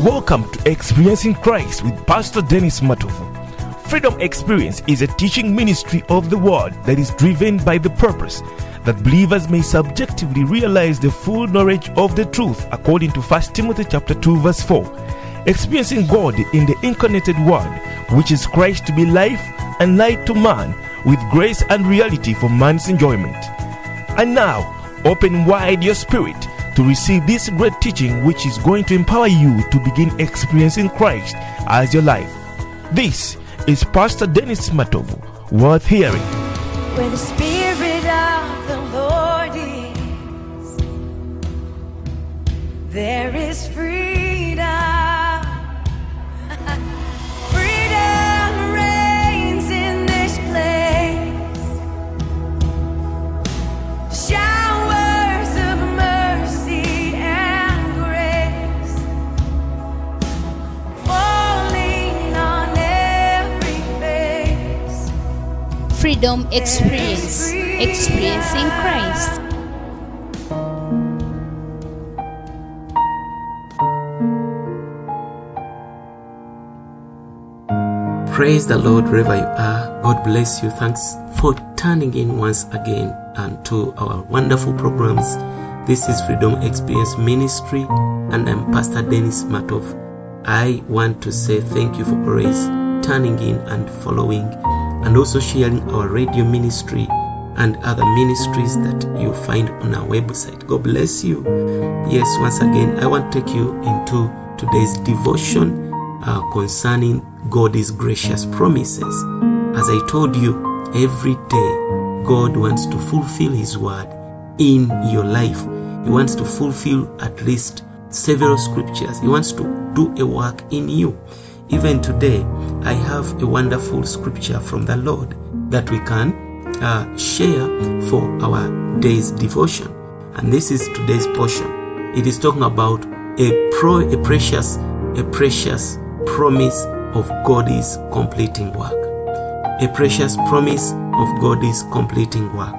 Welcome to Experiencing Christ with Pastor Dennis Matovu. Freedom Experience is a teaching ministry of the Word that is driven by the purpose that believers may subjectively realize the full knowledge of the truth according to 1 Timothy chapter 2 verse 4. Experiencing God in the incarnated Word, which is Christ to be life and light to man, with grace and reality for man's enjoyment. And now, open wide your spirit to receive this great teaching, which is going to empower you to begin experiencing Christ as your life. This is Pastor Dennis Matovu, worth hearing. Where the Spirit of the Lord is, there is freedom. Freedom Experience. Experiencing Christ. Praise the Lord wherever you are. God bless you. Thanks for turning in once again and to our wonderful programs. This is Freedom Experience Ministry, and I'm Pastor Dennis Matovu. I want to say thank you for always turning in and following, and also sharing our radio ministry and other ministries that you find on our website. God bless you. Yes, once again, I want to take you into today's devotion uh, concerning God's gracious promises. As I told you, every day God wants to fulfill His word in your life. He wants to fulfill at least several scriptures. He wants to do a work in you. Even today, I have a wonderful scripture from the Lord that we can uh, share for our day's devotion. And this is today's portion. It is talking about a pro, a precious, a precious promise of God's completing work. A precious promise of God's completing work.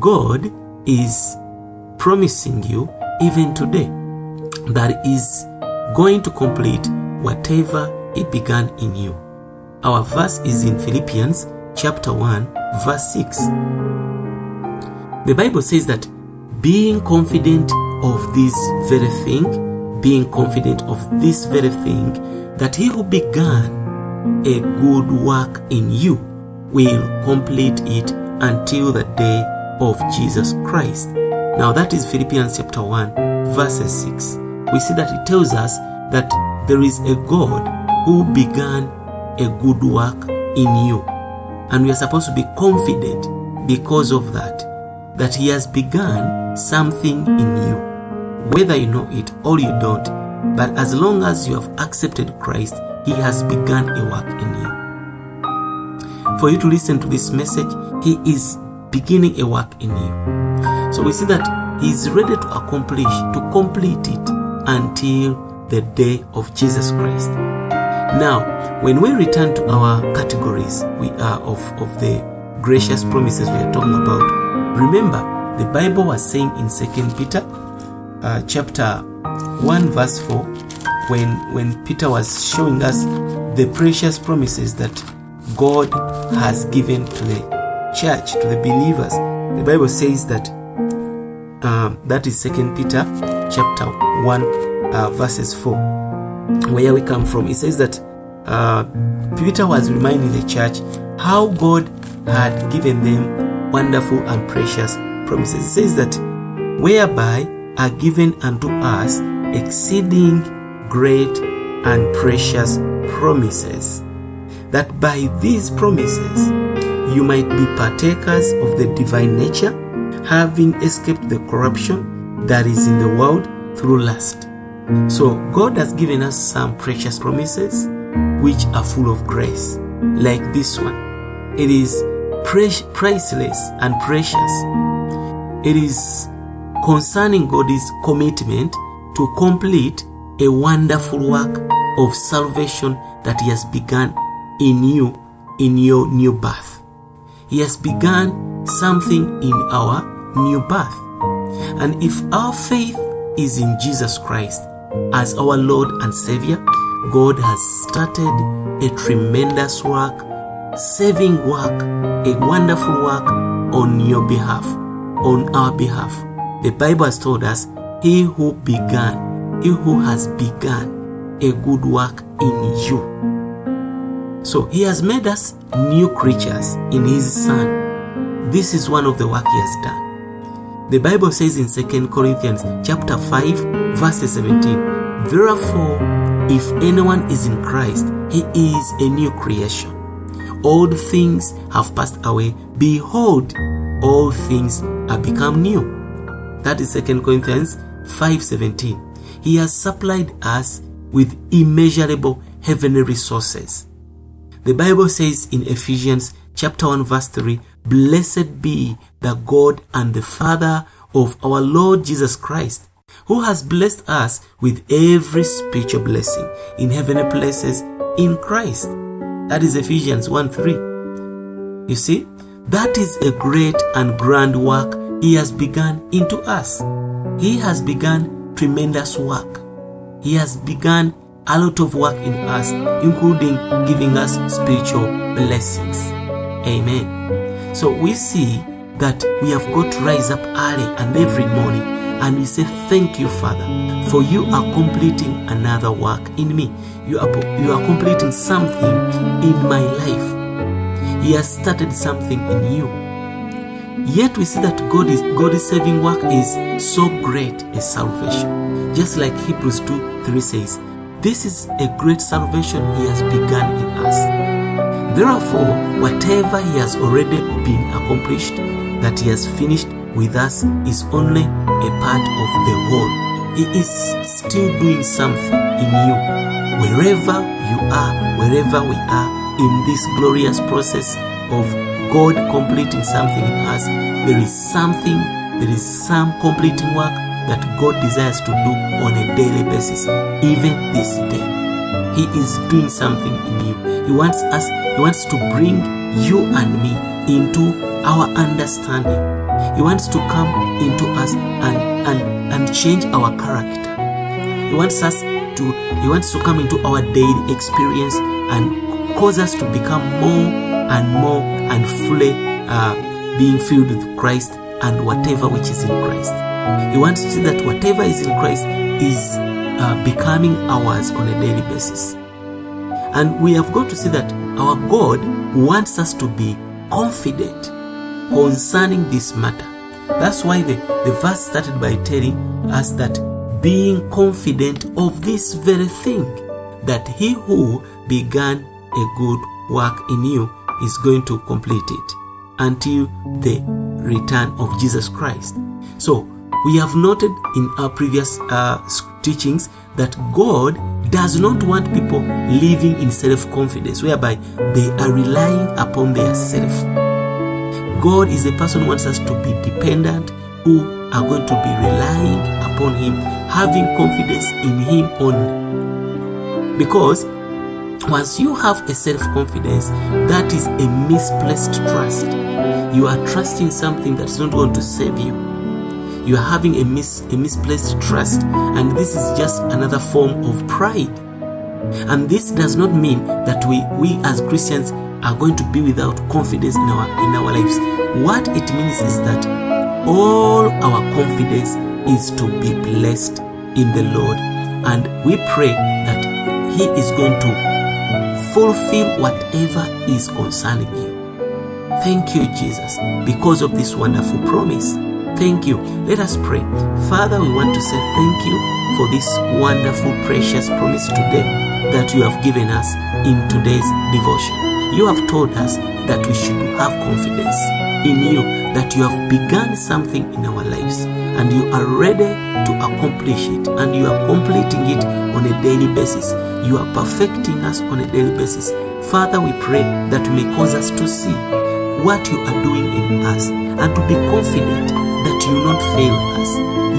God is promising you even today that is going to complete whatever He began in you. Our verse is in Philippians chapter 1, verse 6. The Bible says that being confident of this very thing, being confident of this very thing, that he who began a good work in you will complete it until the day of Jesus Christ. Now that is Philippians chapter 1, verses 6. We see that it tells us that there is a God who began a good work in you. And we are supposed to be confident because of that, that He has begun something in you. Whether you know it or you don't, but as long as you have accepted Christ, He has begun a work in you. For you to listen to this message, He is beginning a work in you. So we see that He is ready to accomplish, to complete it until the day of Jesus Christ. Now, when we return to our categories, we are of, of the gracious promises we are talking about. Remember, the Bible was saying in Second Peter uh, chapter 1 verse 4 when when Peter was showing us the precious promises that God has given to the church to the believers the Bible says that um, that is second Peter chapter 1 uh, verses 4 where we come from it says that uh, Peter was reminding the church how God had given them wonderful and precious promises it says that whereby are given unto us exceeding great and precious promises, that by these promises you might be partakers of the divine nature, having escaped the corruption that is in the world through lust. So, God has given us some precious promises which are full of grace, like this one. It is priceless and precious. It is concerning God's commitment to complete a wonderful work of salvation that He has begun in you in your new birth. He has begun something in our new birth. And if our faith is in Jesus Christ, as our Lord and Savior, God has started a tremendous work, saving work, a wonderful work on your behalf, on our behalf. The Bible has told us, He who began, He who has begun a good work in you. So He has made us new creatures in His Son. This is one of the work He has done. The Bible says in 2 Corinthians chapter 5 verse 17, Therefore, if anyone is in Christ, he is a new creation. Old things have passed away. Behold, all things are become new. That is 2 Corinthians 5:17. He has supplied us with immeasurable heavenly resources. The Bible says in Ephesians chapter 1 verse 3, Blessed be the God and the Father of our Lord Jesus Christ, who has blessed us with every spiritual blessing in heavenly places in Christ. That is Ephesians 1 3. You see, that is a great and grand work He has begun into us. He has begun tremendous work. He has begun a lot of work in us, including giving us spiritual blessings. Amen. So we see that we have got to rise up early and every morning and we say, Thank you, Father, for you are completing another work in me. You are, you are completing something in my life. He has started something in you. Yet we see that God is God's saving work is so great as salvation. Just like Hebrews 2 3 says, This is a great salvation He has begun in us. Therefore, whatever He has already been accomplished, that He has finished with us, is only a part of the whole. He is still doing something in you. Wherever you are, wherever we are, in this glorious process of God completing something in us, there is something, there is some completing work that God desires to do on a daily basis, even this day. He is doing something in you. He wants us, He wants to bring you and me into our understanding. He wants to come into us and, and, and change our character. He wants us to He wants to come into our daily experience and cause us to become more and more and fully uh, being filled with Christ and whatever which is in Christ. He wants to see that whatever is in Christ is uh, becoming ours on a daily basis. And we have got to see that our God wants us to be confident concerning this matter. That's why the, the verse started by telling us that being confident of this very thing, that he who began a good work in you is going to complete it until the return of Jesus Christ. So, we have noted in our previous uh, teachings that God does not want people living in self confidence, whereby they are relying upon their self. God is a person who wants us to be dependent, who are going to be relying upon Him, having confidence in Him only. Because once you have a self confidence, that is a misplaced trust. You are trusting something that's not going to save you. You are having a, mis- a misplaced trust, and this is just another form of pride. And this does not mean that we, we as Christians are going to be without confidence in our in our lives. What it means is that all our confidence is to be blessed in the Lord, and we pray that He is going to fulfill whatever is concerning you. Thank you, Jesus, because of this wonderful promise. Thank you. Let us pray. Father, we want to say thank you for this wonderful, precious promise today that you have given us in today's devotion. You have told us that we should have confidence in you, that you have begun something in our lives and you are ready to accomplish it and you are completing it on a daily basis. You are perfecting us on a daily basis. Father, we pray that you may cause us to see what you are doing in us and to be confident you will not fail us.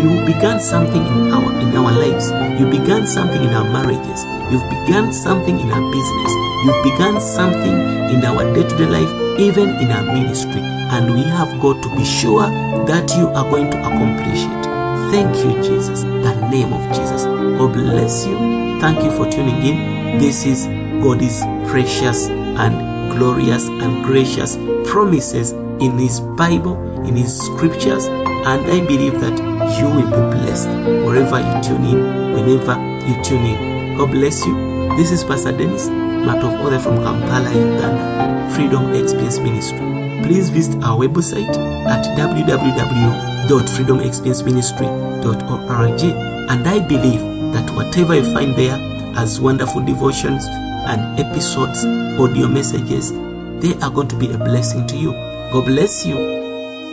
You began something in our in our lives. You began something in our marriages. You've begun something in our business. You've begun something in our day-to-day life, even in our ministry. And we have got to be sure that you are going to accomplish it. Thank you, Jesus. The name of Jesus. God bless you. Thank you for tuning in. This is God's precious and glorious and gracious promises in His Bible, in His scriptures, and I believe that you will be blessed wherever you tune in, whenever you tune in. God bless you. This is Pastor Dennis Matovu from Kampala, Uganda, Freedom Experience Ministry. Please visit our website at www.freedomexperienceministry.org and I believe that whatever you find there as wonderful devotions and episodes, audio messages, they are going to be a blessing to you. God bless you.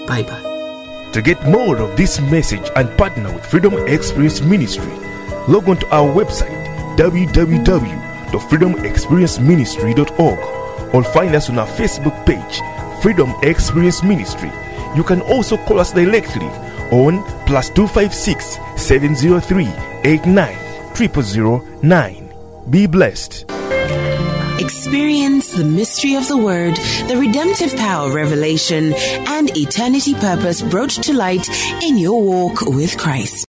Bye bye. To get more of this message and partner with Freedom Experience Ministry, log on to our website www.freedomexperienceministry.org or find us on our Facebook page, Freedom Experience Ministry. You can also call us directly on plus 256 703 89 0009. Be blessed. The mystery of the Word, the redemptive power revelation, and eternity purpose brought to light in your walk with Christ.